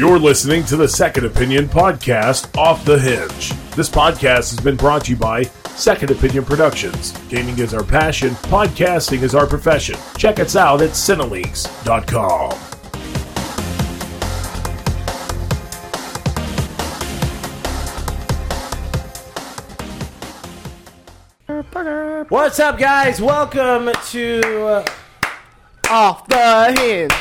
You're listening to the Second Opinion podcast, Off the Hinge. This podcast has been brought to you by Second Opinion Productions. Gaming is our passion, podcasting is our profession. Check us out at Cineleaks.com. What's up, guys? Welcome to uh, Off the hinge.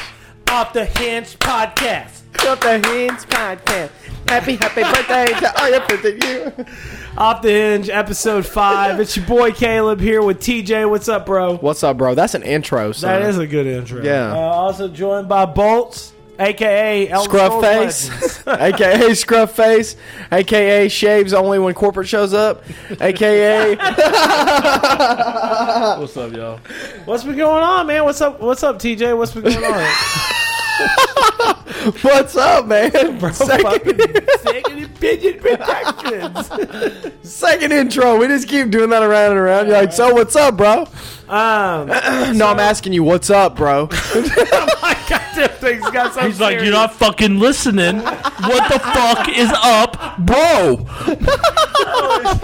Off the Hinge podcast. Off the hinge podcast. Happy, happy birthday to all your birthday you. Off the Hinge, episode five. It's your boy Caleb here with TJ. What's up, bro? What's up, bro? That's an intro, son. That is a good intro. Yeah. Uh, also joined by Bolts, aka El Scruff face, aka scruff face, aka shaves only when corporate shows up, aka What's up, y'all? What's been going on, man? What's up? What's up, TJ? What's been going on? what's up, man? Second, second opinion productions. second intro. We just keep doing that around and around. You're like, so what's up, bro? Um, no, I'm asking you, what's up, bro? My goddamn thing's got so He's like, you're not fucking listening. What the fuck is up, bro?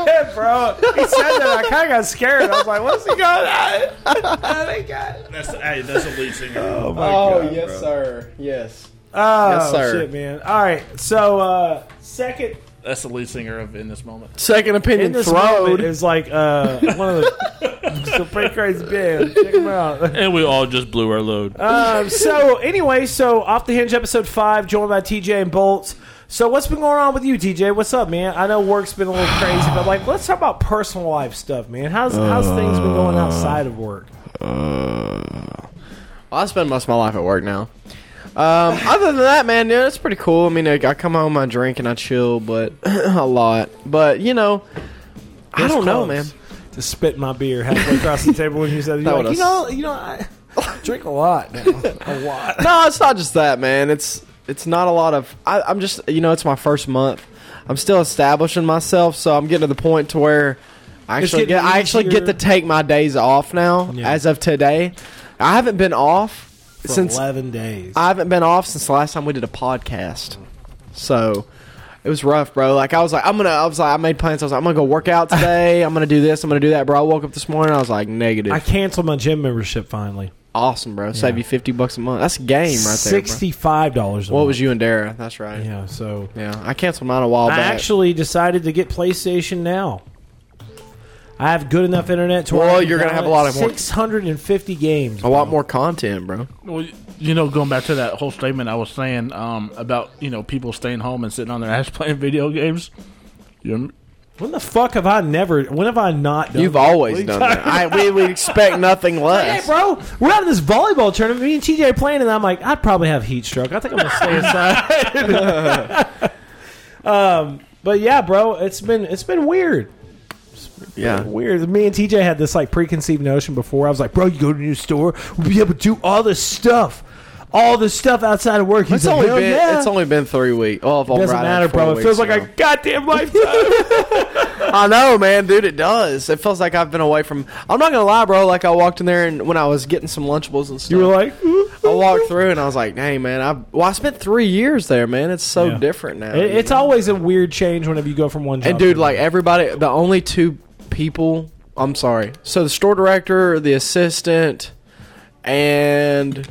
Yeah, bro. He said that. I kind of got scared. I was like, "What's he going on?" oh my god. That's hey, that's a lead singer. Oh my oh, god. yes, sir. Yes. Oh Yes, sir. shit, man. All right. So uh second That's the lead singer of in this moment. Second in opinion this moment throwed. is like uh one of the it's a pretty crazy band. Check them out. And we all just blew our load. Um, so anyway, so off the hinge episode five, joined by TJ and Bolts. So what's been going on with you, TJ? What's up, man? I know work's been a little crazy, but like, let's talk about personal life stuff, man. How's how's things been going outside of work? Well, I spend most of my life at work now. Um, other than that, man, yeah, it's pretty cool. I mean, I, I come home, I drink, and I chill, but a lot. But you know, I don't know, close man. To spit my beer halfway across the table when you said, you're That like, would've you know, you know, I drink a lot now, a lot. No, it's not just that, man. It's it's not a lot of. I, I'm just, you know, it's my first month. I'm still establishing myself, so I'm getting to the point to where I It's actually getting get, I actually get easier. to take my days off now. Yeah. As of today, I haven't been off since eleven days. I haven't been off since the last time we did a podcast. So it was rough, bro. Like I was like, I'm gonna. I was like, I made plans. I was like, I'm gonna go work out today. I'm gonna do this. I'm gonna do that, bro. I woke up this morning. I was like, negative. I canceled my gym membership finally. awesome, bro. Save Yeah. you fifty bucks a month. That's a game right there. Sixty-five dollars. Bro. What was you and Dara? That's right. Yeah. So Yeah. So I canceled mine a while I back. actually decided to get PlayStation now. I have good enough internet to Well, you're gonna have a lot of more- 650 games. a lot more content, bro. Well, you know, going back to that whole statement I was saying um, about you know people staying home and sitting on their ass playing video games. You When the fuck have I never? When have I not done? You've that? What always you done talking that. I, we would expect nothing Hey, less. bro, we're out of this volleyball tournament. Me and TJ playing, and I'm like, I'd probably have heat stroke. I think I'm gonna stay inside. um, but yeah, bro, it's been it's been weird. Yeah. weird. Me and TJ had this like preconceived notion before. I was like, bro, you go to a new store, we'll be able to do all this stuff, all this stuff outside of work. He's It's like, only "Hell been yeah." it's only been three weeks. Oh, if I'm doesn't right, matter, bro. It feels like now. a goddamn lifetime. I know, man, dude. It does. It feels like I've been away from. I'm not gonna lie, bro. Like I walked in there and when I was getting some Lunchables and stuff, you were like, I walked through and I was like, "Hey, man, I well, I spent three years there, man. It's so Yeah. different now." It- it's know? always a weird change whenever you go from one job. and dude, like everybody, the only two people. I'm sorry. So the store director, the assistant, and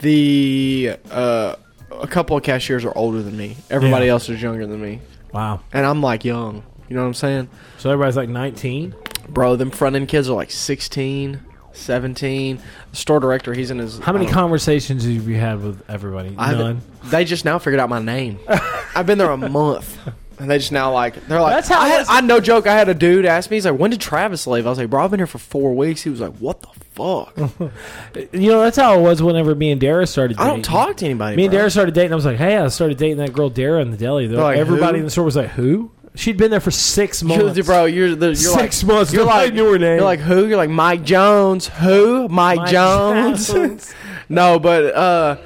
the uh, a couple of cashiers are older than me. Everybody Yeah. else is younger than me, wow. and I'm like young. You know what I'm saying? So everybody's like 19. Bro, them front end kids are like 16, 17. The store director, he's in his. How many I don't- conversations have you had with everybody? I haven't- None. They just now figured out my name. I've been there a month. And they just now like they're like That's how I, it had. I no joke. I had a dude ask me. He's like, "When did Travis leave?" I was like, "Bro, I've been here for four weeks." He was like, "What the fuck?" You know, that's how it was whenever me and Dara started. Dating. I Dating. don't talk to anybody. Me and bro. Dara started dating. I was like, "Hey, I started dating that girl Dara in the deli." They're They're like, like, everybody "Who?" in the store was like, "Who?" She'd been there for six You're, months, bro, you're the you're Six months. You're Nobody like knew her name. You're like who? You're like Mike Jones. Who? Mike, Mike Jones. Jones. no, but uh,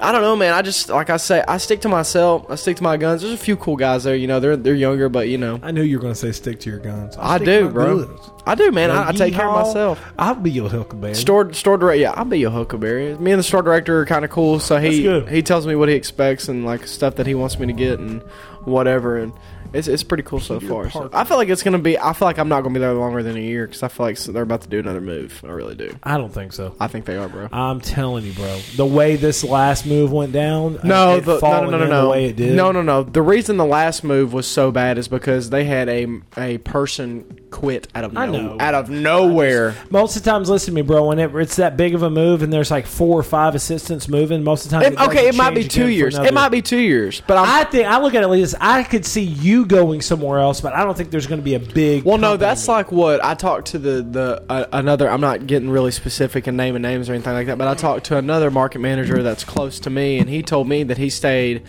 I don't know, man. I just like I say, I stick to myself. I stick to my guns. There's a few cool guys there. You know, they're they're younger, but you know, I knew you were going to say stick to your guns. I stick do, bro. I do, man. I, I take care of myself. I'll be your huckleberry. Store store director, yeah, I'll be your huckleberry. Me and the store director are kind of cool, so he he tells me what he expects and like stuff that he wants me to get and whatever, and it's it's pretty cool so far. So I feel like it's gonna be. I feel like I'm not gonna be there longer than a year because I feel like they're about to do another move. I really do. I don't think so. I think they are, bro. I'm telling you, bro. The way this last move went down, uh, No, it the, no, falling no, no, in no, the way it did. no, no, no. The reason the last move was so bad is because they had a a person quit out of I know. out of nowhere. Most of the times, listen to me, bro. Whenever it's that big of a move and there's like four or five assistants moving, most of the time, It- okay, it might be two years. It might be. be two years, but I'm, I think I look at it like this. I could see you going somewhere else, but I don't think there's going to be a big. Well, no, that's like what I talked to the the uh, another. I'm not getting really specific and naming names or anything like that, but I talked to another market manager that's close to me, and he told me that he stayed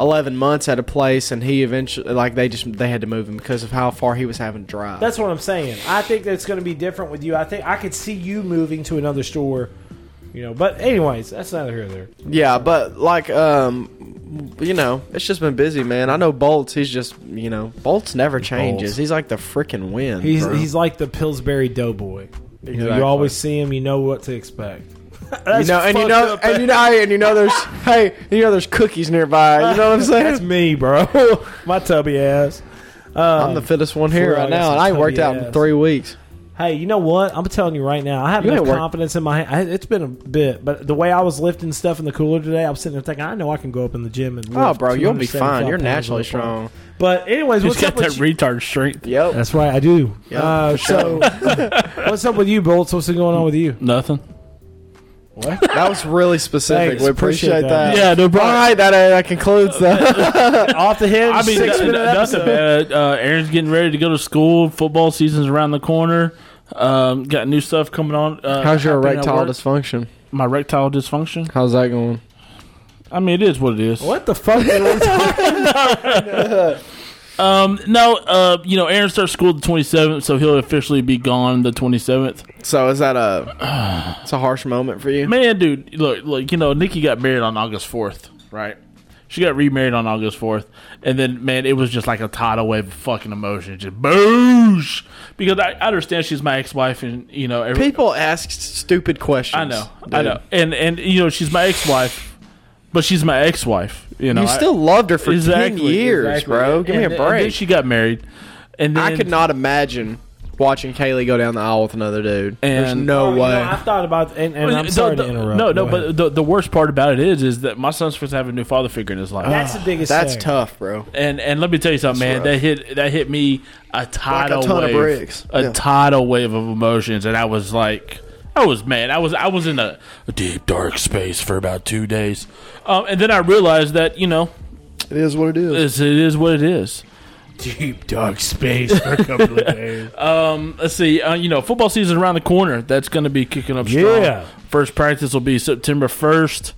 11 months at a place, and he eventually like they just they had to move him because of how far he was having to drive. That's what I'm saying. I think that's going to be different with you. I think I could see you moving to another store, you know. But anyways, that's neither here nor there. yeah, but like um, you know, it's just been busy, man. I know Bolts. He's just you know, Bolts never changes. Bolts. He's like the freaking wind. He's bro. he's like the Pillsbury Doughboy. You, know, Exactly. you always see him. You know what to expect. You know, and you know, up. and you know, and you know, there's hey, you know, there's cookies nearby. You know what I'm saying? That's me, bro. My tubby ass. I'm the fittest one here Bro, I right got now, some and I ain't worked tubby out in ass. three weeks. Hey, you know what? I'm telling you right now. I have You enough ain't work- confidence in my. I, it's been a bit, but the way I was lifting stuff in the cooler today, I was sitting there thinking, I know I can go up in the gym and. Oh, bro, you'll be fine. You're naturally on the bar. strong. But anyways, He's what's got up that with you? retard strength. Yep. That's right, I do. Yeah, uh, sure. so, what's up with you, Bolts? What's going on with you? Nothing. What? That was really specific. Thanks, we appreciate, appreciate that. that. Yeah, no All problem. right, that, uh, that concludes the. Off the hinge. I mean, six no- minute nothing episode. bad. Uh, Aaron's getting ready to go to school. Football season's around the corner. Um, got new stuff coming on. Uh, How's your erectile dysfunction? My erectile dysfunction. How's that going? I mean, it is what it is. What the fuck? are we talking- Um, no, uh, you know, Aaron starts school the 27th, so he'll officially be gone the 27th. So is that a? It's a harsh moment for you. Man, dude, look, look, you know, Nikki got married on August 4th, right? She got remarried on August 4th. And then, man, it was just like a tidal wave of fucking emotion. Just boosh. Because I, I understand she's my ex wife and, you know, every, People ask stupid questions. I know, I know. And, and, you know, she's my ex wife, but she's my ex wife. You know, You I- still loved her for ten years, exactly. bro. Give And- me and a then break. she got married. And then, I could not imagine watching Kaylee go down the aisle with another dude. And There's And- no Oh, you way. know, I've thought about, and, and I'm The- sorry the- to interrupt. No, no, but the, the worst part about it is, is that my son's supposed to have a new father figure in his life. that's the biggest. That's thing. tough, bro. And and let me tell you something, man. rough. That hit that hit me a tidal ton of wave, bricks. a Yeah. tidal wave of emotions, and I was like, I was mad. I was I was in a, a deep dark space for about two days, um, and then I realized that you know It is what it is. it's, it is what it is. Deep dark space for a couple of days. Um, let's see, uh, you know, football season around the corner. That's going to be kicking up strong. Yeah. First practice will be September first.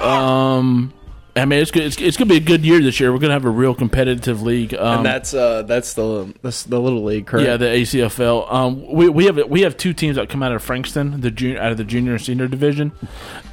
Um. I mean, it's good. It's, it's going to be a good year this year. We're going to have a real competitive league. Um, and that's uh that's the that's the little league, correct? Yeah, the ACFL. Um, we we have we have two teams that come out of Frankston, the junior out of the junior and senior division,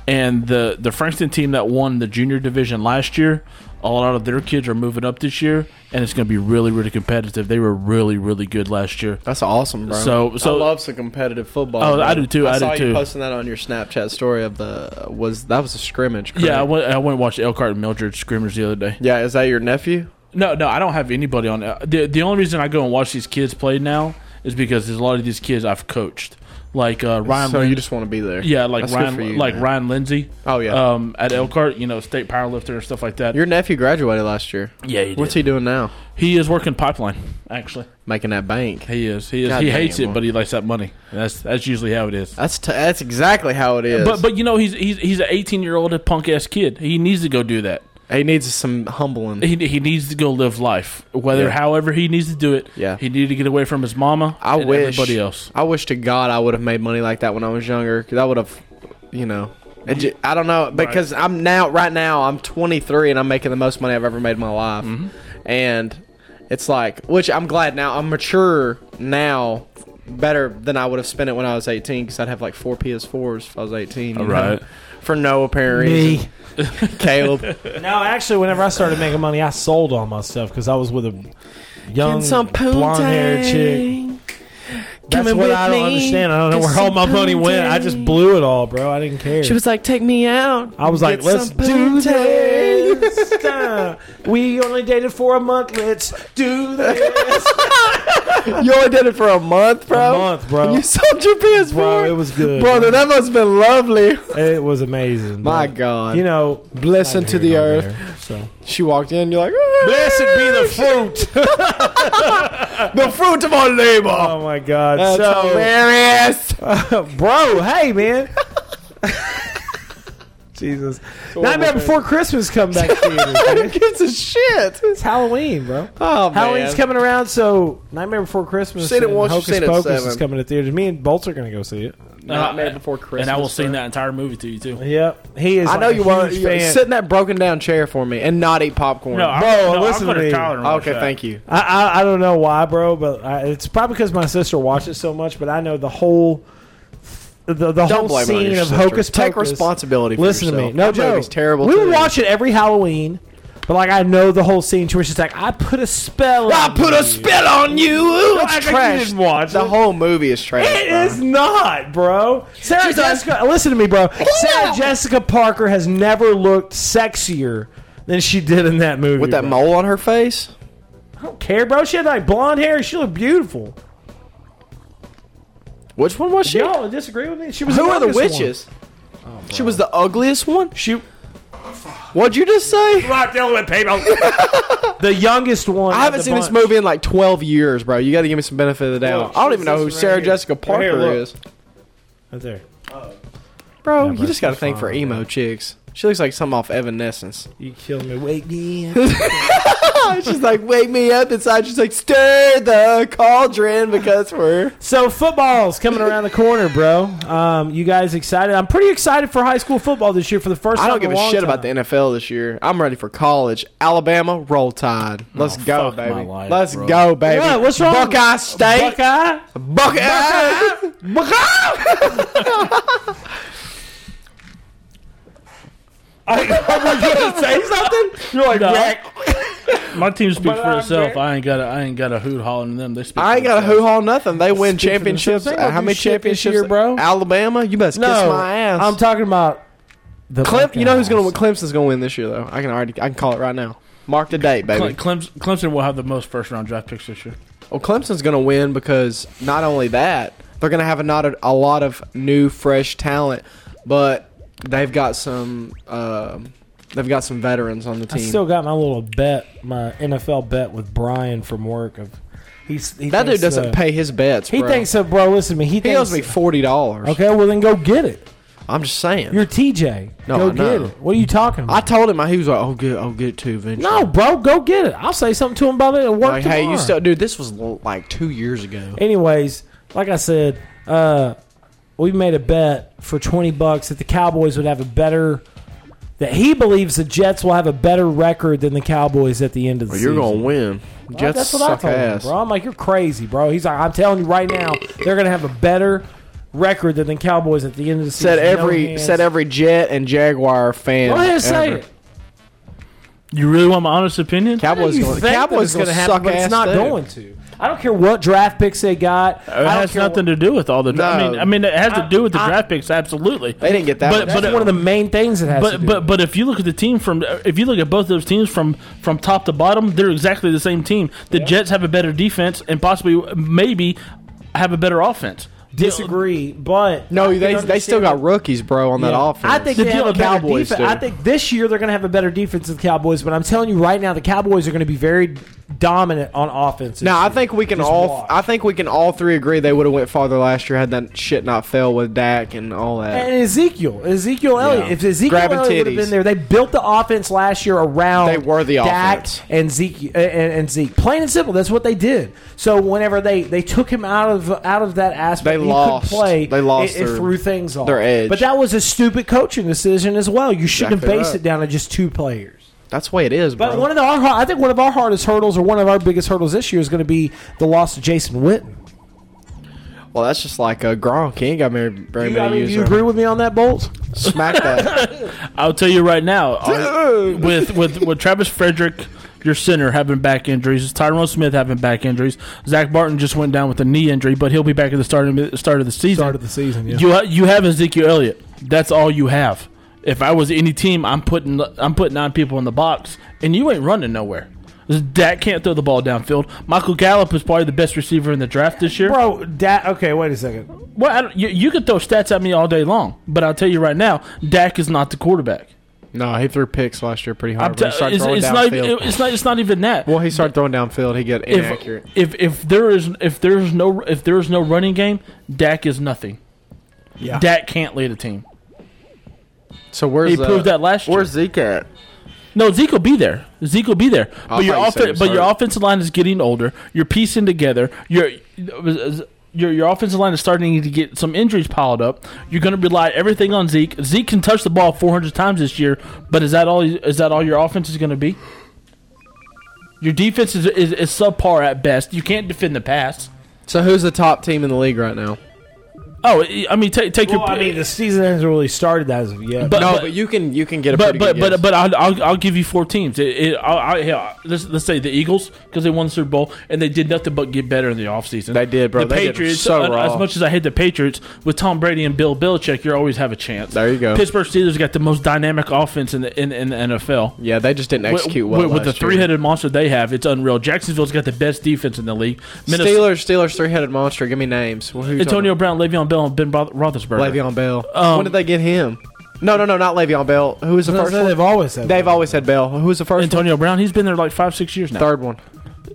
and the the Frankston team that won the junior division last year. A lot of their kids are moving up this year, and it's going to be really really competitive. They were really really good last year. That's awesome, bro. So- so- I love some competitive football. Oh, bro. I do too, I do saw you too. posting that on your Snapchat story of the was that was a scrimmage. Correct? Yeah, I went I went and watched Elkhart and Mildred scrimmage the other day. yeah. Is that your nephew? No, no, I don't have anybody on. uh, the The only reason I go and watch these kids play now is because there's a lot of these kids I've coached, like uh, Ryan. so Lin- you just want to be there? yeah, like That's Ryan, you, like man. Ryan Lindsay. Oh yeah. um, at Elkhart, you know, state powerlifter and stuff like that. your nephew graduated last year. yeah, he What's he doing now? He is working pipeline. Actually, Making that bank. he is. He is. God he damn, hates it, but he likes that money. That's that's usually how it is. That's t- that's exactly how it is. But but you know he's he's he's an 18 year old punk ass kid. He needs to go do that. He needs some humbling. He, he needs to go live life. Whether Yeah. however he needs to do it. Yeah. He needed to get away from his mama. I and wish everybody else. I wish to God I would have made money like that when I was younger. Because I would have, you know, it ju- I don't know because I'm now right now I'm 23 and I'm making the most money I've ever made in my life, Mm-hmm. and it's like which I'm glad now I'm mature now better than I would have spent it when I was 18 because I'd have like four PS4s if I was 18. you know? Right. For no apparent reason. Caleb. No, actually, whenever I started making money, I sold all my stuff because I was with a young, some blonde haired chick. That's what I don't me. understand. I don't know Get where all my money went. I just blew it all, bro. I didn't care. She was like, "Take me out." I was like, let's do poontang." This. Uh, we only dated for a month. Let's do this. You only did it for a month, bro. A month, bro. And you sold your PS4. Bro, it was good. Brother, that must have been lovely. It was amazing. My but, God. You know, neither to the earth. there, so. She walked in. You're like, "Ah, Blessed be the fruit. the fruit of our labor. oh my God. That's so, hilarious. bro, hey man. Jesus. Nightmare Before Christmas come back to theaters, man. Who gives a shit? It's Halloween, bro. Oh, Halloween's coming around, so Nightmare Before Christmas Seen it and once, Hocus seen it Pocus seven. is coming to theaters. Me and Bolts are going to go see it. Nightmare Before Christmas. and I will bro. sing that entire movie to you too. Yep, he is. I know like you a want huge to fan. sit in that broken down chair for me and not eat popcorn. No, I'm, Bro, no, listen I'm to going me. to Tyler. and watch okay, that. thank you. I, I I don't know why, bro, but I, it's probably because my sister watched it so much. But I know the whole the the whole blame it on scene of sister. Hocus Take Pocus. responsibility. For Listen to yourself. me, no that joke. movie's terrible. We too. would watch it every Halloween, but like I know the whole scene to where she's like, "I put a spell." I on put you." a spell on you. Ooh, like trash. didn't watch the it. whole movie is trash. It bro. is not, bro. Sarah Jessica, listen to me, bro. Oh, Sarah Jessica Parker has never looked sexier than she did in that movie. with that bro. mole on her face. I don't care, bro. She had like blonde hair. She looked beautiful. Which one was she? Y'all disagree with me? She was Who the are the youngest witches? Oh, she was the ugliest one. One. She What'd you just say? not dealing with people. the youngest one. I haven't the seen this movie in like 12 years, bro. You got to give me some benefit of the doubt. Oh, I don't even know who this one Sarah here. Jessica Parker here, look. is. Right there. Bro, Yeah, you just got to she's think for fine, emo chicks. She looks like something off Evanescence. You killed me. Wake me. She's like, wake me up inside. She's like, stir the cauldron because we're. So football's coming around the corner, bro. Um, you guys excited? I'm pretty excited for high school football this year for the first I time. don't give in a long shit time. about the NFL this year. I'm ready for college. Alabama, roll tide. Let's Oh, go, fuck my baby. life, Let's bro. go, baby. What? What's wrong? Buckeye State. Buckeye. Buckeye. Buckeye. Are you gonna say something? You're like, No. "Whack." My team speaks But for I'm itself. very- I ain't got a, I ain't got a hoot hollering them. They speak. I ain't got a themselves. hoo haw nothing. They win Speak for championships. themselves. They ain't gonna How do many shit this championships, year, bro? Alabama, you best kiss my ass. I'm talking about the. Clem, you know who's gonna win? Buckeyes. Clemson's gonna win this year, though. I can already, I can call it right now. Mark the date, baby. Cle- Clemson, Clemson will have the most first round draft picks this year. Well, Clemson's gonna win because not only that, they're gonna have a not a, a lot of new, fresh talent, but they've got some, uh, they've got some veterans on the team. I still got my little bet, my NFL bet with Brian from work. Of he's he that dude doesn't uh, pay his bets. He bro. thinks so, bro. Listen to me. He, he thinks, owes me forty dollars. Okay, well then go get it. I'm just saying. You're TJ. No, go get it. What are you talking I told him he was like, "Oh, good, I'll get it too eventually." no, bro, go get it. I'll say something to him about it at work like, hey, you still, dude. This was like two years ago. Anyways, like I said, uh, we made a bet for twenty bucks that the Cowboys would have a better. That he believes the Jets will have a better record than the Cowboys at the end of the Well, you're season. gonna win. Well, Jets that's what I suck told ass. him, bro. I'm like, you're crazy, bro. He's like, I'm telling you right now, they're gonna have a better record than the Cowboys at the end of the season. Said No every hands. said every Jet and Jaguar fan. Go ahead and say it. You really want my honest opinion? Cowboys you going. Cowboys going to happen, suck but ass. It's not too. going to. I don't care what draft picks they got. It has nothing to do with all the. I No. mean, I mean, it has to do with the I- draft picks. Absolutely. They didn't get that. But- much. That's but- one of the main things that has to But do. but but if you look at the team from if you look at both those teams from from top to bottom, they're exactly the same team. The Jets have a better defense and possibly maybe have a better offense. disagree, but no, they they still got rookies, bro, on that Yeah. offense. I think the they have a better Cowboys defense. I think this year they're going to have a better defense than the Cowboys. But I'm telling you right now, the Cowboys are going to be very dominant on offense. Now I think we can Just all watch. I think we can all three agree they would have went farther last year had that shit not fell with Dak and all that. And Ezekiel, Ezekiel Elliott. If Ezekiel Grabbing Elliott would have been there, they built the offense last year around. They were the Dak offense. and Zeke uh, and, and Zeke. Plain and simple, that's what they did. So whenever they, they took him out of out of that aspect, They he lost. Play. They lost It, it threw things off. their edge. But that was a stupid coaching decision as well. You shouldn't Exactly have based right. it down to just two players. That's the way it is, bro. But one of the, our, I think one of our hardest hurdles, or one of our biggest hurdles this year, is going to be the loss of Jason Witten. Well, that's just like uh, Gronk. He ain't got very, very You, I many mean, years. you agree with me on that, Bolt? Smack that. I'll tell you right now, uh, with with with Travis Frederick, your center having back injuries, Tyron Smith having back injuries, Zack Martin just went down with a knee injury, but he'll be back at the start of start of the season. Start of the season, yeah. You you have Ezekiel Elliott. That's all you have. If I was any team, I'm putting I'm putting nine people in the box, and you ain't running nowhere. Dak can't throw the ball downfield. Michael Gallup is probably the best receiver in the draft this year. Bro, Dak. Okay, wait a second. Well, I don't, you, you could throw stats at me all day long, but I'll tell you right now, Dak is not the quarterback. no, he threw picks last year pretty I'm hard. t- he it's, throwing it's not even, it's not it's not even that. well, he started throwing downfield. He get inaccurate. if, if if there is if there is no if there is no running game, Dak is nothing. Yeah. Dak can't lead a team. So where's He proved uh, that last year. Where's Zeke at? No, Zeke will be there. Zeke will be there. I But your thought you said he offen- was but your offensive line is getting older. You're piecing together. Your your your offensive line is starting to get some injuries piled up. You're going to rely everything on Zeke. Zeke can touch the ball 400 times this year, but is that all? Is that all your offense is going to be? Your defense is, is is subpar at best. You can't defend the pass. So who's the top team in the league right now? Oh, I mean, take take Well, your. I mean, the season hasn't really started as of yet. But- no, but, you can you can get a but but good but guess. but I'll, I'll, I'll give you four teams. It, it, I'll, I, yeah, let's let's say the Eagles because they won the Super Bowl and they did nothing but get better in the offseason. They did, bro. The They Patriots, so uh, raw. as much as I hate the Patriots, with Tom Brady and Bill Belichick, you always have a chance. There you go. Pittsburgh Steelers got the most dynamic offense in the in, in the NFL. yeah, they just didn't With- execute well with, with the three-headed monster they have, it's unreal. Jacksonville's got the best defense in the league. Minnesota, Steelers, Steelers, three-headed monster. Give me names. Well, who you Antonio Brown, Le'Veon Bell, and Ben Roth- Roethlisberger. Le'Veon Bell. Um, when did they get him? No, no, no, not Le'Veon Bell. Who was the first one? they've always said. They've always said Bell. Who was the first Antonio Brown, he's been there like five, six years now. Third one.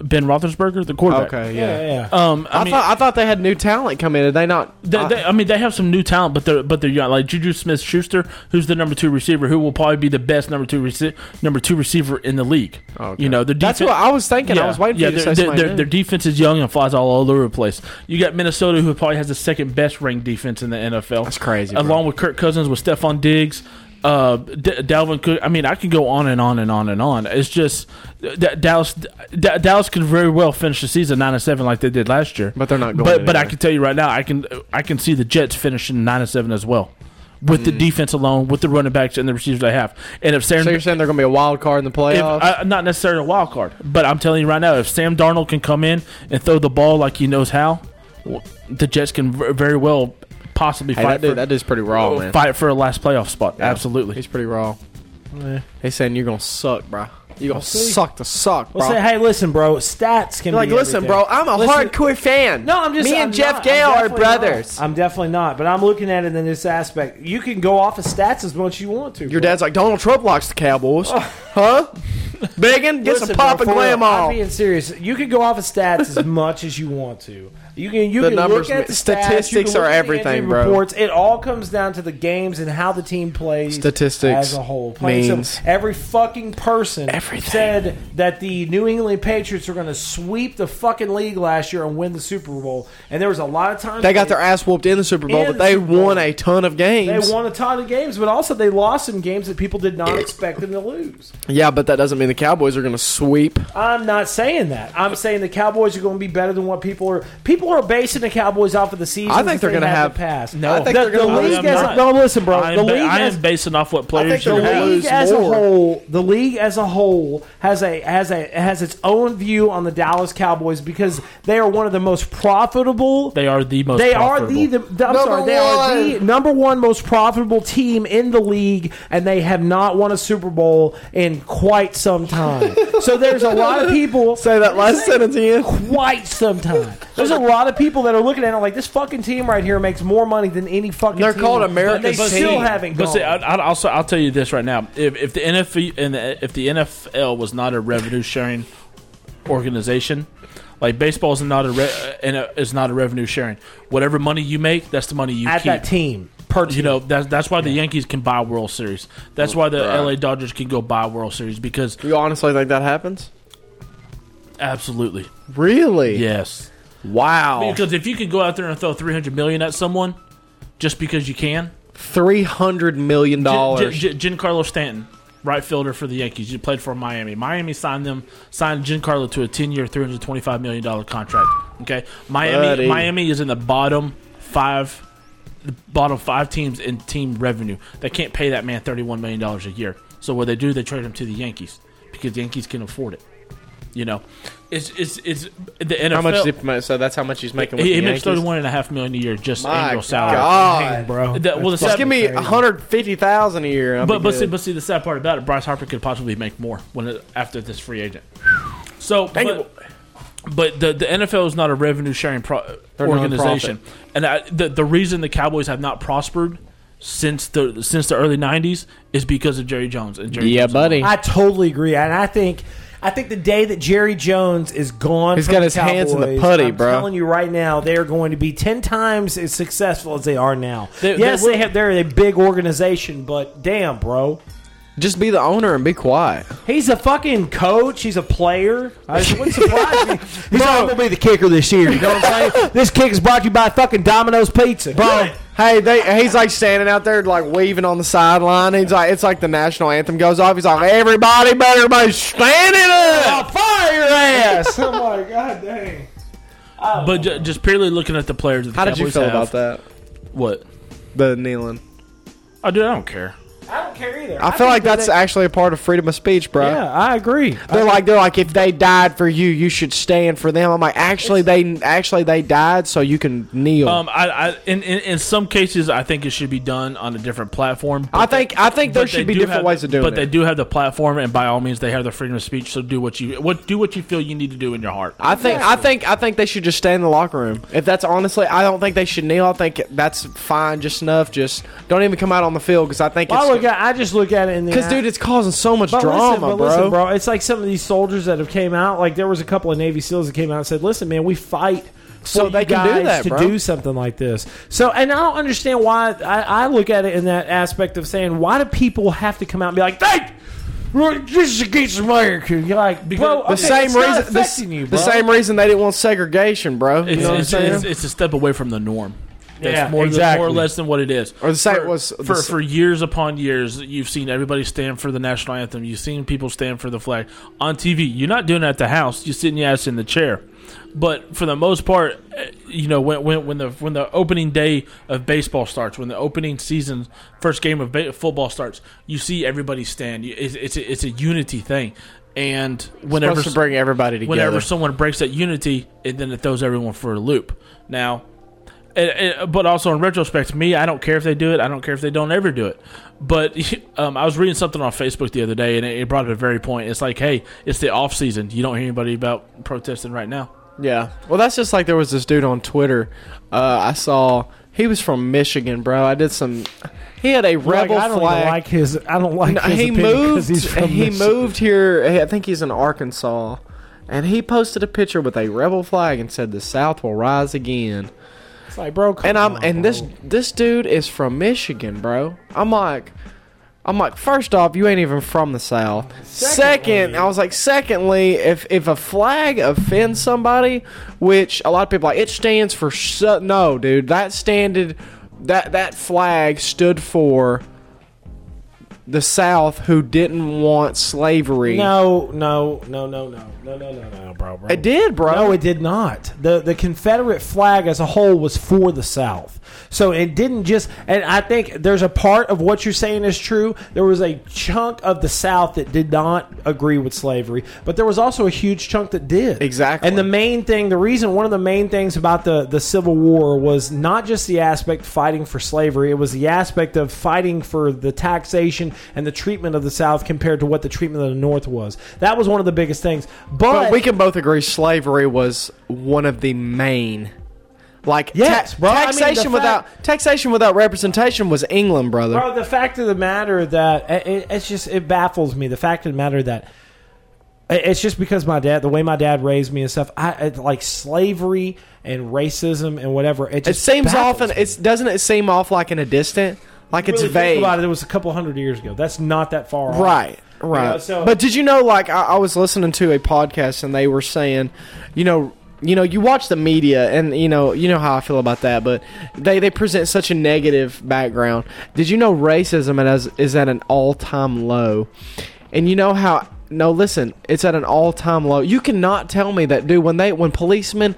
Ben Roethlisberger, the quarterback. Okay, yeah, yeah. yeah. Um, I, I, mean, thought I thought they had new talent come in. Did they not? They, I- they, I mean, they have some new talent, but they're but they're young. Like Juju Smith Schuster, who's the number two receiver, who will probably be the best number two rece- number two receiver in the league. Okay. You know, their That's what I was thinking. I was waiting for yeah, you to their, say their, something. their, their defense is young and flies all over the place. You got Minnesota, who probably has the second best ranked defense in the NFL. That's crazy. Bro. along with Kirk Cousins, with Stefon Diggs, uh, D- Dalvin Cook. I mean, I can go on and on and on and on. It's just D- Dallas. D- Dallas can very well finish the season nine and seven like they did last year. but they're not going. But but I can tell you right now, I can I can see the Jets finishing nine and seven as well, with Mm. the defense alone, with the running backs and the receivers they have. And if Sam, So you're saying they're going to be a wild card in the if, playoffs? uh, not necessarily a wild card, but I'm telling you right now, if Sam Darnold can come in and throw the ball like he knows how, the Jets can very well possibly hey, fight that dude, for that dude's pretty raw, man. fight for a last playoff spot. Yeah. Absolutely. He's pretty raw. Yeah. He's saying you're going to suck, bro. You're see. suck the suck, bro. Well, say, hey, listen, bro. Stats can You're like, be listen, everything. bro. I'm a Listen- hardcore fan. No, I'm just. Me I'm and Jeff not. Gale I'm are definitely brothers. not. I'm definitely not, but I'm looking at it in this aspect. You can go off of stats as much as you want to. Your bro. dad's like Donald Trump likes the Cowboys, oh. huh? Begging, get Listen, some pop and for real, I'm on. being serious. You can go off of stats as much as you want to. You can you The can numbers look at the statistics stats, are look at the everything, bro. Reports. It all comes down to the games and how the team plays. Statistics as a whole. Means- simple. every fucking person Everything. said that the New England Patriots are going to sweep the fucking league last year and win the Super Bowl. And there was a lot of times They got their ass whooped in the Super Bowl, but the they won a ton of games. They won a ton of games, but also they lost some games that people did not expect them to lose. Yeah, but that doesn't mean the Cowboys are going to sweep. I'm not saying that. I'm saying the Cowboys are going to be better than what people are. People are basing the Cowboys off of the season. I think they're going to have- the past. No. I think the, they're gonna the lose league more. as a, no. Listen, bro. I the am, ba- league I as am basing off what players think the gonna have. league as a more. whole, the league as a whole has a has a has its own view on the Dallas Cowboys because they are one of the most profitable. They are the most. They are the, the, the- I'm Number sorry, they are the one. number one most profitable team in the league, and they have not won a Super Bowl in quite some time. so there's a lot of people Say that last sentence again. quite some time. There's a lot of people that are looking at it like this fucking team right here makes more money than any fucking. They're team, called and America's They still team. haven't But gone. see, I, I, also, I'll tell you this right now: if, if the NFL and the, if the NFL was not a revenue sharing organization, like baseball is not a re, uh, and a- is not a revenue sharing. Whatever money you make, that's the money you at keep. that team per team. You know that's that's why the Yankees can buy World Series. That's why the Right. LA Dodgers can go buy World Series because You honestly think that happens? absolutely Really? yes. Wow. Because if you could go out there and throw three hundred million at someone just because you can, Three hundred million dollars. J- J- Giancarlo Stanton, right fielder for the Yankees. You played for Miami. Miami signed them, signed Giancarlo to a ten-year, three hundred twenty-five million dollar contract. Okay, Miami, Buddy. Miami is in the bottom five, the bottom five teams in team revenue. They can't pay that man thirty-one million dollars a year. So what they do, they trade him to the Yankees because the Yankees can afford it. You know, it's it's it's the NFL. How much? Did he, so that's how much he's making. With he, the he makes Yankees? thirty-one and a half million a year just My annual salary. God. Dang, bro. That- well, the Just sad- give me Crazy. one hundred fifty thousand a year. I'll But be but see, good. but see, the sad part about it, Bryce Harper could possibly make more when it, after this free agent. So, Dang but, but the the NFL is not a revenue sharing pro- They're organization, and I, the the reason the Cowboys have not prospered since the since the early '90s is because of Jerry Jones and Jerry. yeah, Jones buddy. I totally agree, and I think I think the day that Jerry Jones is gone, He's got his hands in the Cowboys, putty, I'm bro. telling you right now, they are going to be ten times as successful as they are now. They- yes, they they, have they're a big organization, but damn, bro, Just be the owner and be quiet. he's a fucking coach. He's a player. I just wouldn't surprise me. He's not going to be the kicker this year. You know what I'm saying? this kick is brought to you by fucking Domino's Pizza, Bro, hey, they, he's like standing out there, like waving on the sideline. He's like, it's like the national anthem goes off. He's like, everybody better be standing up. I'll fire your ass. Oh, I'm like, god dang. but ju- just purely looking at the players. That the How did you Cowboys feel have- about that? What? The kneeling. I do. I don't care. I don't care either. I feel like that's actually a part of freedom of speech, bro. yeah, I agree. They're like they're like if they died for you, you should stand for them. I'm like actually they actually they died so you can kneel. Um, I, I in, in in some cases, I think it should be done on a different platform. I but think I think there should be different have- ways of doing but it. But they do have the platform, and by all means, they have the freedom of speech. So do what you what do what you feel you need to do in your heart. I think I think I think they should just stay in the locker room. If that's honestly, I don't think they should kneel. I think that's fine, just enough. Just don't even come out on the field because I think I look at I just look at it in the because dude, it's causing so much But drama, listen, but bro. listen, bro. It's like some of these soldiers that have came out. Like there was a couple of Navy SEALs that came out and said, "Listen, man, we fight." So for they can do guys that, to bro. do something like this. So, and I don't understand why. I, I look at it in that aspect of saying, why do people have to come out and be like, "Hey, look, this is against America"? You're like, bro, the okay, same reason, the, affecting you, the same reason they didn't want segregation, bro. You It's, know what I'm it's, saying? it's, it's a step away from the norm. That's Yeah, more, exactly. more or less than what it is. Or the same for, was- for s- for years upon years. You've seen everybody stand for the national anthem. You've seen people stand for the flag on TV. You're not doing it at the house. You're sitting your ass in the chair. But for the most part, eh, you know, when, when when the when the opening day of baseball starts, when the opening season first game of ba- football starts, you see everybody stand. It's it's a, it's a unity thing. And whenever to bring everybody together. whenever someone breaks that unity, it, then it throws everyone for a loop. Now, it, it- but also in retrospect, me, I don't care if they do it. I don't care if they don't ever do it. But um, I was reading something on Facebook the other day, and it, it brought up a very point. It's like, hey, it's the off season. You don't hear anybody about protesting right now. Yeah. Well, that's just like there was this dude on Twitter. Uh, I saw he was from Michigan, bro. I did some. He had a Like, rebel I don't flag. like his. I don't like. No, his he moved. He's from he Michigan. moved here. I think he's in Arkansas, and he posted a picture with a rebel flag and said, "The South will rise again." It's like, bro, And I'm on, and bro. this this dude is from Michigan, bro. I'm like. I'm like, first off, you ain't even from the South. Secondly- Second, I was like, secondly, if if a flag offends somebody, which a lot of people are like, it stands for su-. no, dude, that standed that that flag stood for the South who didn't want slavery. No, no, no, no, no, no, no, no, no, bro, bro. it did, bro. No, it did not. the The Confederate flag as a whole was for the South, so it didn't just. And I think there's a part of what you're saying is true. There was a chunk of the South that did not agree with slavery, but there was also a huge chunk that did. Exactly. And the main thing, the reason, one of the main things about the the Civil War was not just the aspect fighting for slavery; it was the aspect of fighting for the taxation and the treatment of the South compared to what the treatment of the North was. That was one of the biggest things. But, but we can both agree slavery was one of the main. Like Yes, ta- bro. I mean, taxation fact- without taxation without representation was England, brother. Bro, the fact of the matter that it, it- it's just it baffles me. The fact of the matter that it's just because my dad, the way my dad raised me and stuff, I it, like slavery and racism and whatever. It, It seems often. It's doesn't it seem off like in a distant, like it's Really think vague, about it. It was a couple hundred years ago. That's not that far. off. right? Right. know, so- but did you know? Like I, I was listening to a podcast and they were saying, you know, you know, you watch the media, and you know, you know how I feel about that. But they they present such a negative background. Did you know racism is is at an all time low? And you know how? No, listen, it's at an all time low. You cannot tell me that, dude. When they when policemen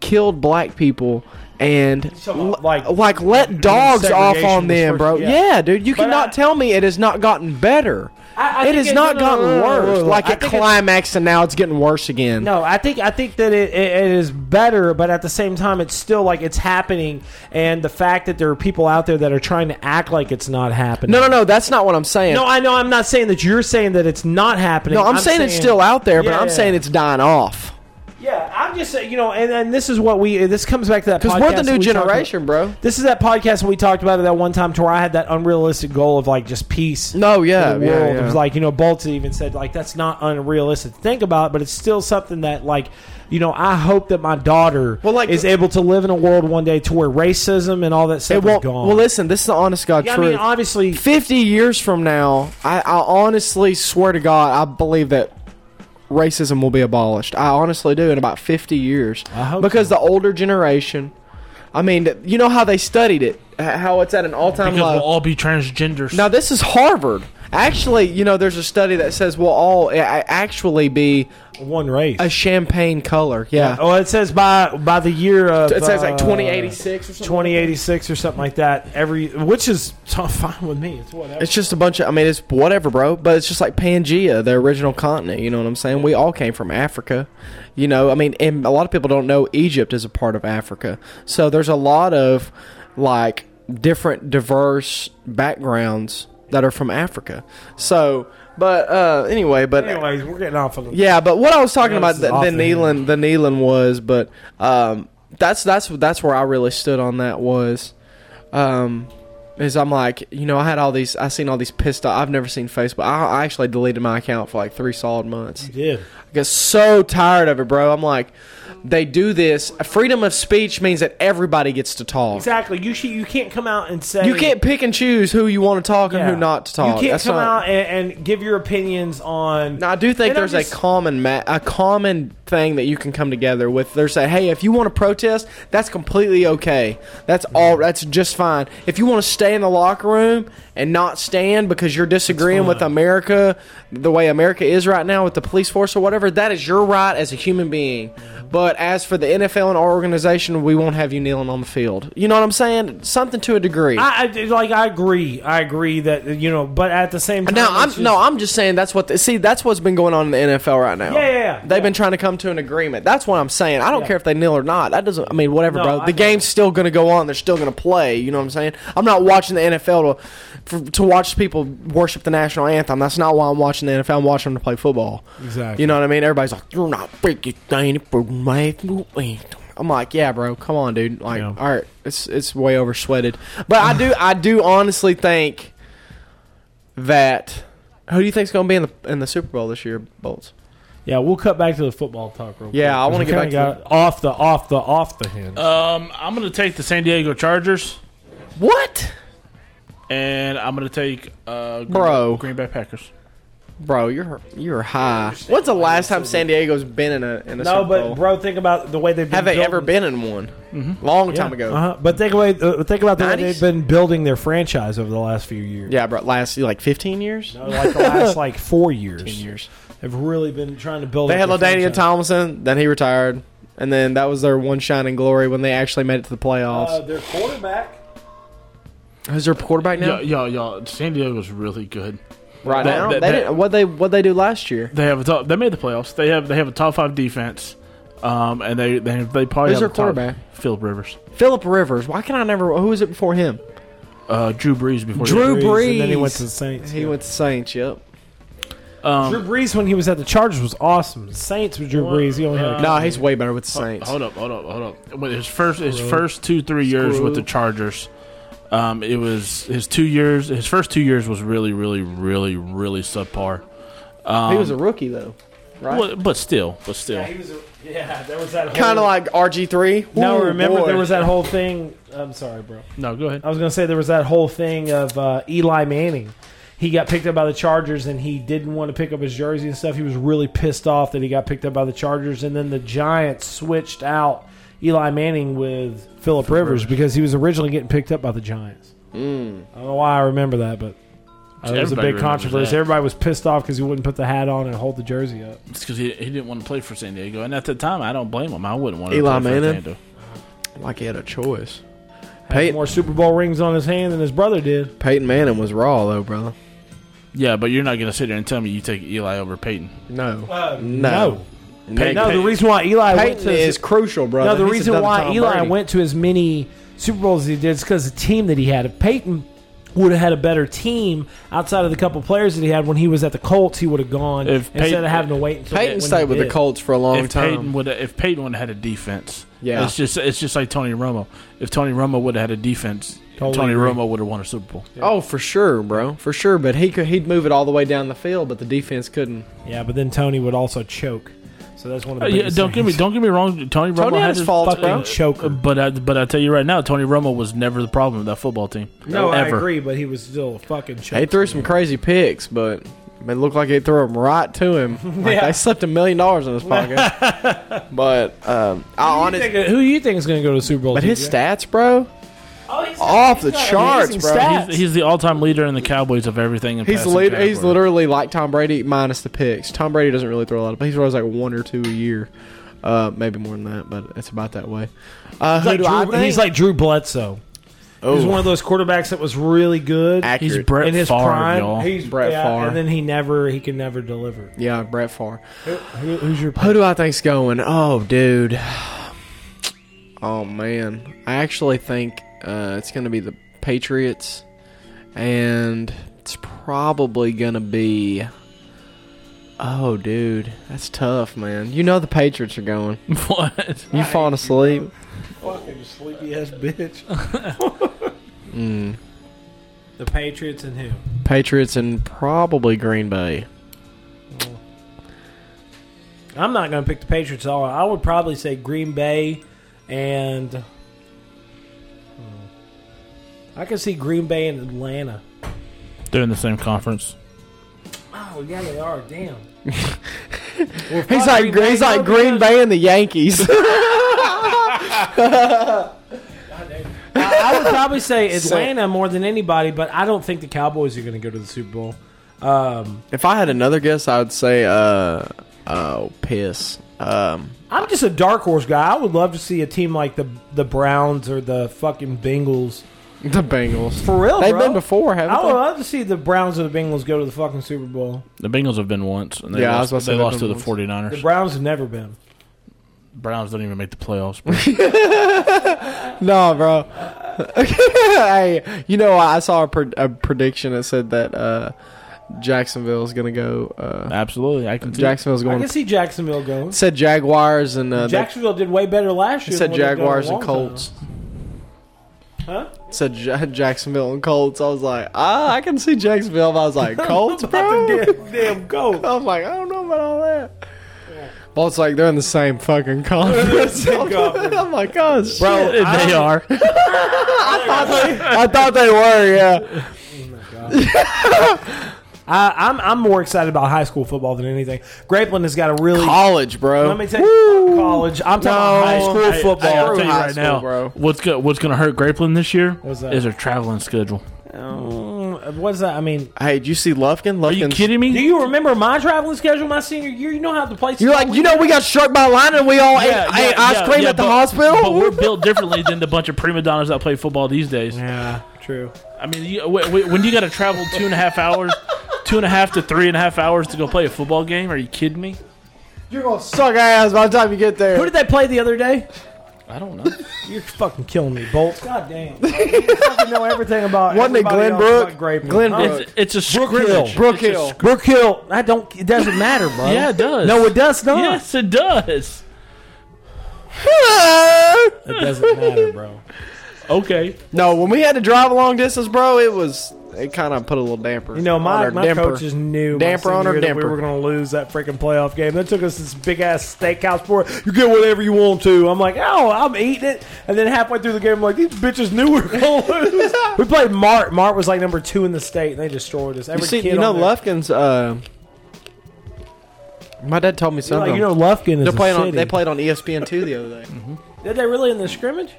killed black people. And talking like, like, let dogs off on them, bro. yeah. Yeah, dude. You But cannot I- tell me it has not gotten better. I- I it has it- not no, gotten no, no, worse. Like it climaxed and now it's getting worse again. No, I think I think that it, it, it is better, but at the same time, it's still like it's happening, and the fact that there are people out there that are trying to act like it's not happening. No, no, no. That's not what I'm saying. No, I know. I'm not saying that you're saying that it's not happening. No, I'm, saying, it's still out there, but Yeah, I'm yeah. saying it's dying off. Yeah, I'm just saying, you know, and, and this is what we. This comes back to that Because we're the new we talked about- generation, bro. This is that podcast we talked about it that one time to where I had that unrealistic goal of like just peace. No, yeah, the yeah, world. yeah. It was like you know, Bolton even said like that's not unrealistic to think about, but it's still something that like you know I hope that my daughter Well, like- is able to live in a world one day to where racism and all that stuff It won't. is gone. Well, listen, this is the honest God yeah, I truth. mean, obviously, 50 years from now, I, I honestly swear to God, I believe that racism will be abolished. I honestly do in about 50 years. Because so. the older generation, I mean, you know how they studied it, how it's at an all time because low. we'll all be transgenders. Now this is Harvard. Actually, you know, there's a study that says we'll all a- actually be one race. a champagne color. Yeah. Oh, it says by by the year of It says like uh, 2086 or something. 2086 or something like that. Every which is fine with me. It's whatever. It's just a bunch of. I mean, it's whatever, bro. But it's just like Pangea, the original continent. You know what I'm saying? We all came from Africa. You know, I mean, and a lot of people don't know Egypt is a part of Africa. So there's a lot of like different, diverse backgrounds that are from Africa. So, but uh anyway, but Anyways, we're getting off of the yeah, but what I was talking about the, the the kneeling, the kneeling was, but um, that's that's that's where I really stood on that was, um, is I'm like, you know, I had all these, I seen all these pissed off. I've never seen Facebook. I, I actually deleted my account for like three solid months. did. I get so tired of it, bro. I'm like, they do this. Freedom of speech means that everybody gets to talk. Exactly. You should, you can't come out and say You can't pick and choose who you want to talk and Yeah. who not to talk. You can't That's come not- out and, and give your opinions on. Now, I do think And I'm there's just- a common ma- a common thing that you can come together with. There's a hey, if you want to protest, that's completely okay. That's all. That's just fine. If you want to stay in the locker room and not stand because you're disagreeing with. America, the way America is right now with the police force or whatever, that is your right as a human being. But as for the NFL and our organization, we won't have you kneeling on the field. You know what I'm saying? Something to a degree. I, I like. I agree. I agree that you know, but at the same time, now I'm just- no, I'm just saying that's what. The, see, that's what's been going on in the NFL right now. Yeah, yeah, yeah. They've Yeah. been trying to come to an agreement. That's what I'm saying. I don't Yeah. care if they kneel or not. That doesn't. I mean, whatever, No, bro. I The know. game's still going to go on. They're still going to play. You know what I'm saying? I'm not watching the NFL to for, to watch people worship the national anthem. That's not why I'm watching the NFL. I'm watching them to play football. Exactly. You know what I mean? Everybody's like, "You're not freaking thing for my. I'm like, yeah, bro, come on, dude. Like, Yeah. all right, it's it's way over sweated. But I do I do honestly think that who do you think's going to be in the in the Super Bowl this year, Bolts? Yeah, we'll cut back to the football talk real quick. Yeah, I 'cause wanna get kinda back to got off the off the off the hinge. Um, I'm going to take the San Diego Chargers, What? and I'm going to take uh, Green, Bro. Green Bay Packers. Bro, you're you're high. When's the last time San Diego's been in a in a no, Super but Bowl? bro, think about the way they've been Have they building- ever been in one? Long time ago. Uh-huh. But think about uh, think about the way 90s? they've been building their franchise over the last few years. Yeah, bro. Last like 15 years. No, like the last like four years. 10 years. They've really been trying to build. They up had their Ladainian franchise. Tomlinson, then he retired, and then that was their one shining glory when they actually made it to the playoffs. Uh, their quarterback. Who's their quarterback now? Yo, yo, yo, San Diego's really good. Right They- now, they- they, they- didn't. What they what they do last year? They have a top, they made the playoffs. They have they have a top five defense, um, and they they, they probably Who's have their a top- quarterback? Philip Rivers, Philip Rivers. Why can I never? Who was it before him? uh, Drew Brees before Drew Brees. And then he went to the Saints. He yeah. went to the Saints. Yep. Um, Drew Brees when he was at the Chargers was awesome. Saints with Drew Brees, he only had. A No, he's way better with the Saints. Hold up, hold up, hold up. With his first his first two three years with the Chargers, um, it was his two years. His first two years was really, really, really, really subpar. Um, he was a rookie though, right? well, but still, but still. Yeah, he was. A, yeah, there was that. Kind of like RG three. No, remember there was that whole thing. I'm sorry, bro. No, go ahead. I was gonna say there was that whole thing of uh, Eli Manning. He got picked up by the Chargers and he didn't want to pick up his jersey and stuff. He was really pissed off that he got picked up by the Chargers, and then the Giants switched out Eli Manning with Philip Rivers because he was originally getting picked up by the Giants. I don't know why I remember that, but uh, it was a big controversy. that. Everybody was pissed off because he wouldn't put the hat on and hold the jersey up. It's because he, he didn't want to play for San Diego, and at the time, I don't blame him. I wouldn't want to Eli play for Manning? Orlando. Like he had a choice. Had Peyton, more Super Bowl rings on his hand than his brother did. Peyton Manning was raw though, brother. Yeah, but you're not going to sit there and tell me you take Eli over Peyton. No, Uh, no, no. No, the reason why Eli went to is crucial, brother. No, the He's reason why Tom Eli Brady. went to as many Super Bowls as he did is because the team that he had. If Peyton would have had a better team outside of the couple players that he had when he was at the Colts, he would have gone If instead Peyton- of having to wait until Peyton when stayed he with the. Colts for a long if time. Peyton would if Peyton would have had a defense, Yeah. it's just it's just like Tony Romo. If Tony Romo would have had a defense, Totally Tony agree. Romo would have won a Super Bowl. Oh, for sure, bro, for sure. But he could he'd move it all the way down the field, but the defense couldn't. Yeah, but then Tony would also choke. So that's one of Uh, the yeah, don't get me don't get me wrong. Tony Romo Tony had had his his faults, fucking bro. choker. But I, but I tell you right now, Tony Romo was never the problem with that football team. No, I agree, but he was still a fucking choker. He threw some crazy picks, but it looked like they threw them right to him. Like Yeah. They slipped a million dollars in his pocket. but um, I Who, honest, you think, who you think is going to go to the Super Bowl? but his stats, bro, he's off the charts, bro. He's, he's the all-time leader in the Cowboys of everything. In he's the passing lead, He's category. literally like Tom Brady minus the picks. Tom Brady doesn't really throw a lot of, but he throws like one or two a year, uh, maybe more than that, but it's about that way. Uh, He's who like, do I Drew, think? he's like Drew Bledsoe. He's one of those quarterbacks that was really good accurate. He's Brett in his Favre, prime. y'all. He's Brett yeah, Favre. and then he never he can never deliver. yeah, Brett Favre. Who, who- who's your Who do I think's going? Oh, dude. Oh man, I actually think uh, it's going to be the Patriots, and it's probably going to be. Oh, dude, that's tough, man. You know the Patriots are going. what? You falling asleep? fucking sleepy ass bitch? Mm. The Patriots and who? Patriots and probably Green Bay. I'm not going to pick the Patriots at all. I would probably say Green Bay and. I can see Green Bay and Atlanta. They're in the same conference. Oh yeah, they are. Damn. He's like he's like Green Bay and the Yankees. I, I would probably say Atlanta more than anybody, but I don't think the Cowboys are going to go to the Super Bowl. Um, if I had another guess, I would say uh oh piss. Um, I'm just a dark horse guy. I would love to see a team like the the Browns or the fucking Bengals. The Bengals. For real, They've bro. been before, haven't I would they? love to see the Browns or the Bengals go to the fucking Super Bowl. The Bengals have been once, and they Yeah, I lost, was about to they say they've lost to been the once. 49ers. The Browns have never been. Browns don't even make the playoffs. bro. No, bro. hey, you know, I saw a, pred- a prediction that said that uh, Jacksonville is going to go. Uh, Absolutely, I can see. Jacksonville's going. I going. can see Jacksonville going. said Jaguars and uh, they Jacksonville did way better last year. said than what they've done in a Jaguars and long Colts. time. Huh? Said Ja- Jacksonville and Colts. I was like, ah, I can see Jacksonville. I was like, Colts, bro. damn, damn Colts. I was like, I don't know about all that. Well, it's like they're in the same fucking conference. Same conference. I'm like, oh, shit. Bro, they I- are. I thought they were, yeah. I, I'm I'm more excited about high school football than anything. Grapeland has got a really. College, bro. Let me tell you, fuck college. I'm talking about high school Hey, football. hey, I'll tell you High right school, now, bro. what's go, what's going to hurt Grapeland this year What's that? is their traveling schedule. Mm, what's that? I mean, Hey, did you see Lufkin? Are you Lufkin's- kidding do me? you remember my traveling schedule my senior year? You know how the place. You're like, you know, we got struck by lightning and we all ate, ate ice cream at the but, hospital. But we're built differently than the bunch of prima donnas that play football these days. Yeah, true. I mean, you, w- w- when you got to travel two and a half hours, two and a half to three and a half hours to go play a football game, are you kidding me? You're gonna suck ass by the time you get there. Who did they play the other day? I don't know. You're fucking killing me, Bolts. God damn. You fucking know everything about. Wasn't it everybody else Glenbrook? but Grapeland. Glenbrook. It's, it's a Brook Hill. scrimmage. Brook It's a Hill. sc- Brook Hill. I don't. It doesn't matter, bro. yeah, it does. No, it does not. Yes, it does. It doesn't matter, bro. Okay. no, when we had to drive a long distance, bro, it was it kind of put a little damper. You know, my, my damper. coaches knew Damper on our damper. that we were going to lose that freaking playoff game. They took us to this big ass steakhouse for it. You get whatever you want to. I'm like, oh, I'm eating it. And then halfway through the game, I'm like, these bitches knew we were going to lose. we played Mart. Mart was like number two in the state, and they destroyed us. Every You see, kid you know, Lufkin's. Uh, my dad told me something. like, you know, Lufkin is They're playing on. They played on ESPN two the other day. Did they really in the scrimmage?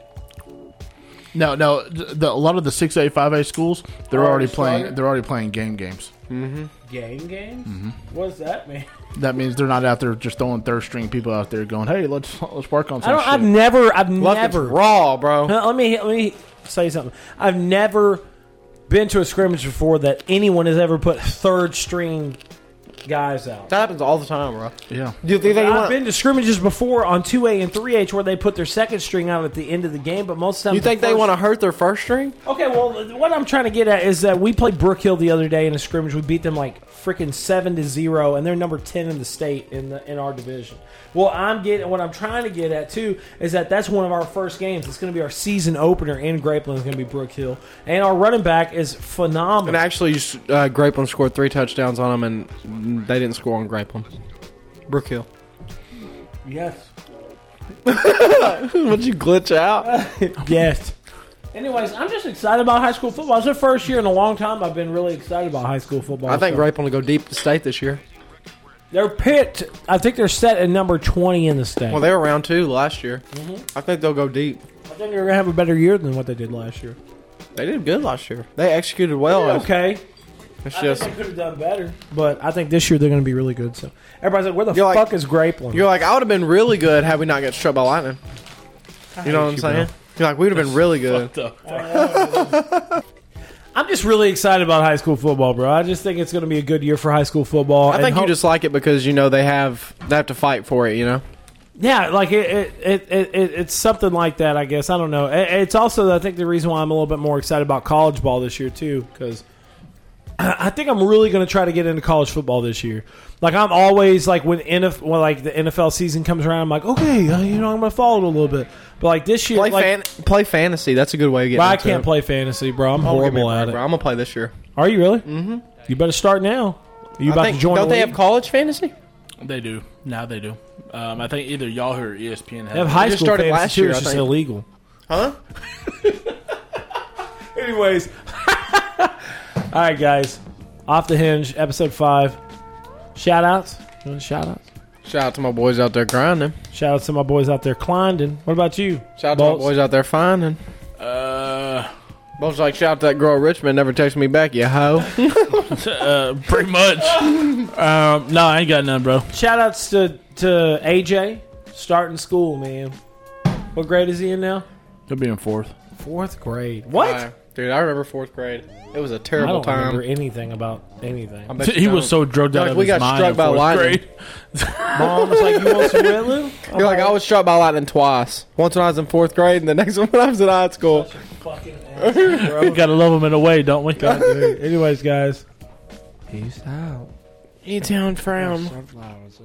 No, no. The, the- a lot of the six A, five A schools, they're Oh, already it's playing. They're already playing game games. Mm-hmm. Game games? Mm-hmm. What does that mean? That means they're not out there just throwing third string people out there going, "Hey, let's let's work on I some don't. I've never. I've Lufkin's never. raw, bro. Let me let me say something. I've never been to a scrimmage before that anyone has ever put third string guys out. That happens all the time, bro. yeah. Do you think they I've want? been to scrimmages before on two A and three H where they put their second string out at the end of the game, but most of the time You think the they want to hurt their first string? Okay, well, what I'm trying to get at is that we played Brook Hill the other day in a scrimmage. We beat them like freaking seven to zero, and they're number ten in the state in the in our division. Well, I'm getting what I'm trying to get at too is that that's one of our first games. It's going to be our season opener in Grapeland. Is going to be Brook Hill, and our running back is phenomenal. And actually, uh, Grapeland scored three touchdowns on them, and they didn't score on Grapeland. Brookhill. yes, Would you glitch out? yes. Anyways, I'm just excited about high school football. It's the first year in a long time I've been really excited about high school football. I think So- Grapeland will go deep to state this year. They're picked. I think they're set at number 20 in the state. Well, they were round two last year. Mm-hmm. I think they'll go deep. I think they're going to have a better year than what they did last year. They did good last year. They executed well. okay. It's I just think they could have done better, but I think this year they're going to be really good. So everybody's like, "Where the You're like- fuck is Grapeland?" you're like I would have been really good had we not got struck by lightning. You know what I'm you, saying? You're like we would have been really good. I'm just really excited about high school football, bro. I just think it's going to be a good year for high school football. I think you just like it because you know they have they have to fight for it. You know. yeah, like it, it, it, it, it it's something like that. I guess I don't know. It, it's also I think the reason why I'm a little bit more excited about college ball this year too, because I think I'm really going to try to get into college football this year. Like I'm always like when NFL, when like the NFL season comes around, I'm like, okay, uh, you know, I'm going to follow it a little bit. But like this year, Play like, fan, play fantasy. That's a good way to get. Bro, I into can't it. play fantasy, bro. I'm Don't give me a horrible break, at it. bro. I'm gonna play this year. Are you really? Mm-hmm. You better start now. Are you I about think, to join? don't the they league? have college fantasy? They do now. They do. Um, I think either Yahoo or ESPN They have have. high just school started fantasy last too. year, It's I just think. illegal. Huh? Anyways, all right, guys. Off the hinge, episode five. Shout outs. You want shout outs? Shout out to my boys out there grinding. Shout out to my boys out there climbing. What about you? Shout out Bolts? to my boys out there finding. Uh, Bolts like shout out to that girl Richmond never texted me back, you hoe. uh, pretty much. um, no, I ain't got none, bro. Shout outs to to AJ starting school, man. What grade is he in now? He'll be in fourth. Fourth grade. What? Dude, I remember fourth grade. It was a terrible I don't time. remember anything about anything. I bet you He was don't. so drugged out Like, of we his got mind struck in by fourth lightning. grade. Mom was like, "You want some Red Lou?" I'm You're like, I was struck by lightning twice. Once when I was in fourth grade, and the next one when I was in high school. fucking ass, bro. We gotta love him in a way, don't we? God, dude. Anyways, guys, peace out. E-Town frown. Sunflowers.